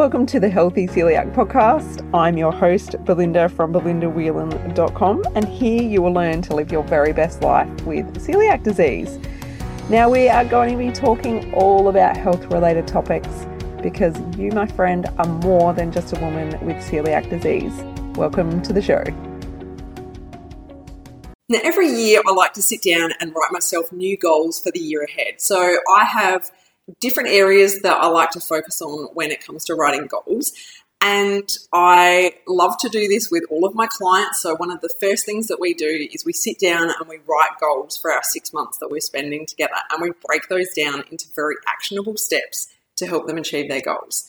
Welcome to the Healthy Celiac Podcast. I'm your host, Belinda from belindawhelan.com, and here you will learn to live your very best life with celiac disease. Now, we are going to be talking all about health related topics because you, my friend, are more than just a woman with celiac disease. Welcome to the show. Now, every year I like to sit down and write myself new goals for the year ahead. So I have different areas that I like to focus on when it comes to writing goals. And I love to do this with all of my clients. So, one of the first things that we do is we sit down and we write goals for our six months that we're spending together. And we break those down into very actionable steps to help them achieve their goals.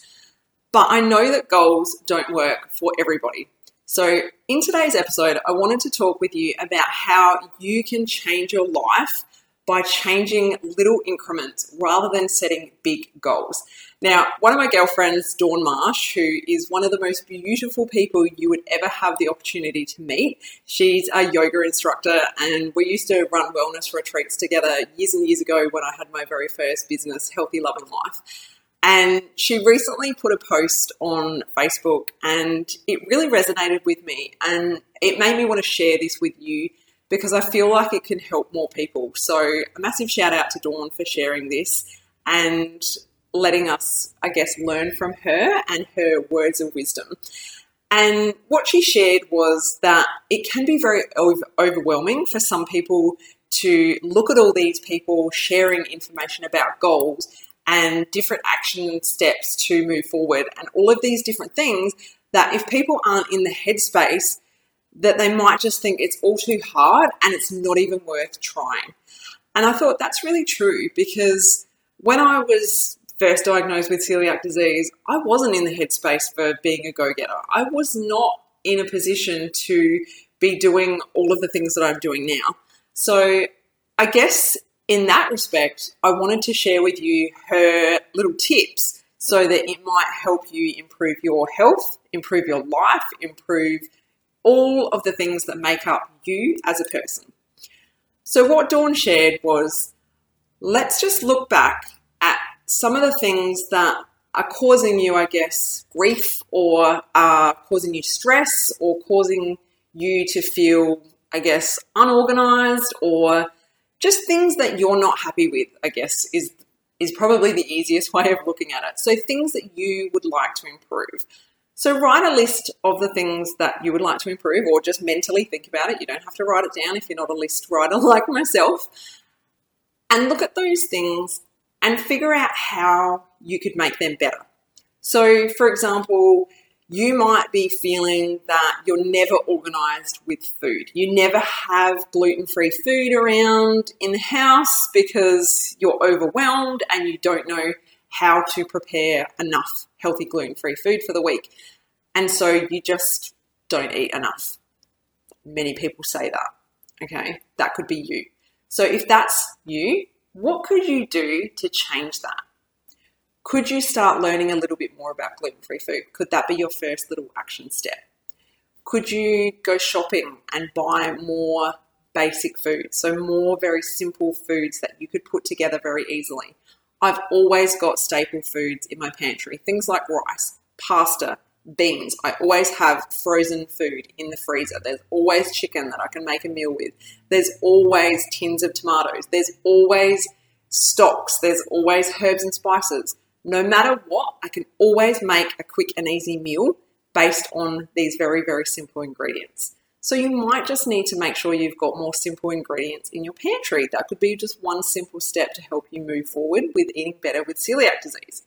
But I know that goals don't work for everybody. So, in today's episode, I wanted to talk with you about how you can change your life by changing little increments rather than setting big goals. Now, one of my girlfriends, Dawn Marsh, who is one of the most beautiful people you would ever have the opportunity to meet, she's a yoga instructor, and we used to run wellness retreats together years and years ago when I had my very first business, Healthy Loving Life. And she recently put a post on Facebook, and it really resonated with me, and it made me want to share this with you because I feel like it can help more people. So, a massive shout out to Dawn for sharing this and letting us, I guess, learn from her and her words of wisdom. And what she shared was that it can be very overwhelming for some people to look at all these people sharing information about goals and different action steps to move forward, and all of these different things that if people aren't in the headspace that they might just think it's all too hard and it's not even worth trying. And I thought that's really true because when I was first diagnosed with celiac disease, I wasn't in the headspace for being a go getter. I was not in a position to be doing all of the things that I'm doing now. So I guess in that respect, I wanted to share with you her little tips so that it might help you improve your health, improve your life, improve all of the things that make up you as a person. So, what Dawn shared was let's just look back at some of the things that are causing you, I guess, grief or are causing you stress or causing you to feel, I guess, unorganized or just things that you're not happy with, I guess, is is probably the easiest way of looking at it. So things that you would like to improve. So write a list of the things that you would like to improve or just mentally think about it. You don't have to write it down if you're not a list writer like myself. And look at those things and figure out how you could make them better. So, for example, you might be feeling that you're never organized with food. You never have gluten free food around in the house because you're overwhelmed and you don't know how to prepare enough healthy gluten free food for the week. And so you just don't eat enough. Many people say that. Okay, that could be you. So if that's you, what could you do to change that? Could you start learning a little bit more about gluten free food? Could that be your first little action step? Could you go shopping and buy more basic foods? So, more very simple foods that you could put together very easily. I've always got staple foods in my pantry, things like rice, pasta, beans. I always have frozen food in the freezer. There's always chicken that I can make a meal with. There's always tins of tomatoes. There's always stocks. There's always herbs and spices. No matter what, I can always make a quick and easy meal based on these very, very simple ingredients. So you might just need to make sure you've got more simple ingredients in your pantry. That could be just one simple step to help you move forward with eating better with celiac disease.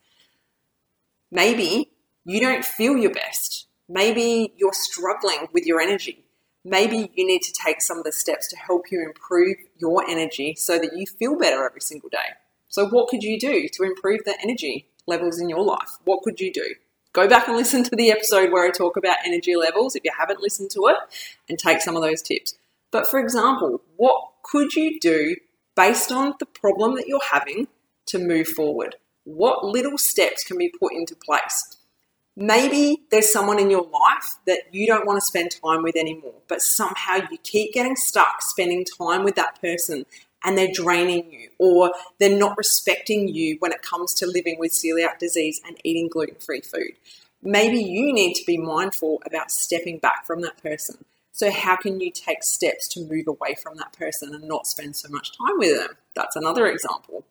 Maybe you don't feel your best. Maybe you're struggling with your energy. Maybe you need to take some of the steps to help you improve your energy so that you feel better every single day. So, what could you do to improve the energy levels in your life? What could you do? Go back and listen to the episode where I talk about energy levels if you haven't listened to it and take some of those tips. But for example, what could you do based on the problem that you're having to move forward? What little steps can be put into place? Maybe there's someone in your life that you don't want to spend time with anymore, but somehow you keep getting stuck spending time with that person and they're draining you, or they're not respecting you when it comes to living with celiac disease and eating gluten free food. Maybe you need to be mindful about stepping back from that person. So, how can you take steps to move away from that person and not spend so much time with them? That's another example.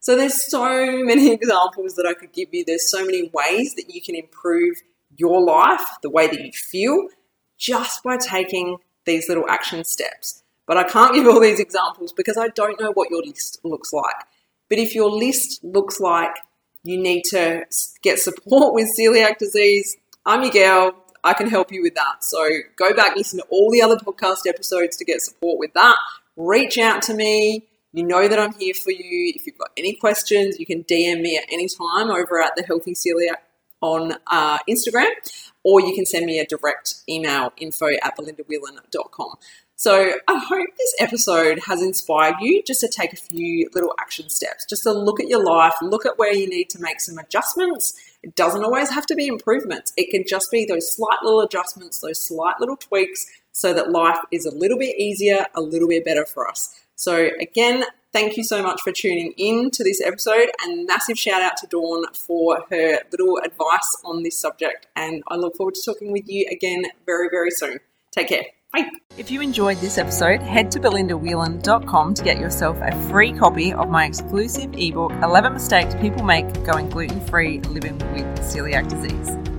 So, there's so many examples that I could give you. There's so many ways that you can improve your life, the way that you feel, just by taking these little action steps. But I can't give all these examples because I don't know what your list looks like. But if your list looks like you need to get support with celiac disease, I'm your girl. I can help you with that. So go back, listen to all the other podcast episodes to get support with that. Reach out to me. You know that I'm here for you. If you've got any questions, you can DM me at any time over at the Healthy Celiac on uh, Instagram, or you can send me a direct email info at belindawhelan.com. So I hope this episode has inspired you just to take a few little action steps, just to look at your life, look at where you need to make some adjustments. It doesn't always have to be improvements. It can just be those slight little adjustments, those slight little tweaks so that life is a little bit easier, a little bit better for us. So again, thank you so much for tuning in to this episode and massive shout out to Dawn for her little advice on this subject. And I look forward to talking with you again very, very soon. Take care. Bye. If you enjoyed this episode, head to belindawhelan.com to get yourself a free copy of my exclusive ebook, 11 Mistakes People Make Going Gluten Free Living with Celiac Disease.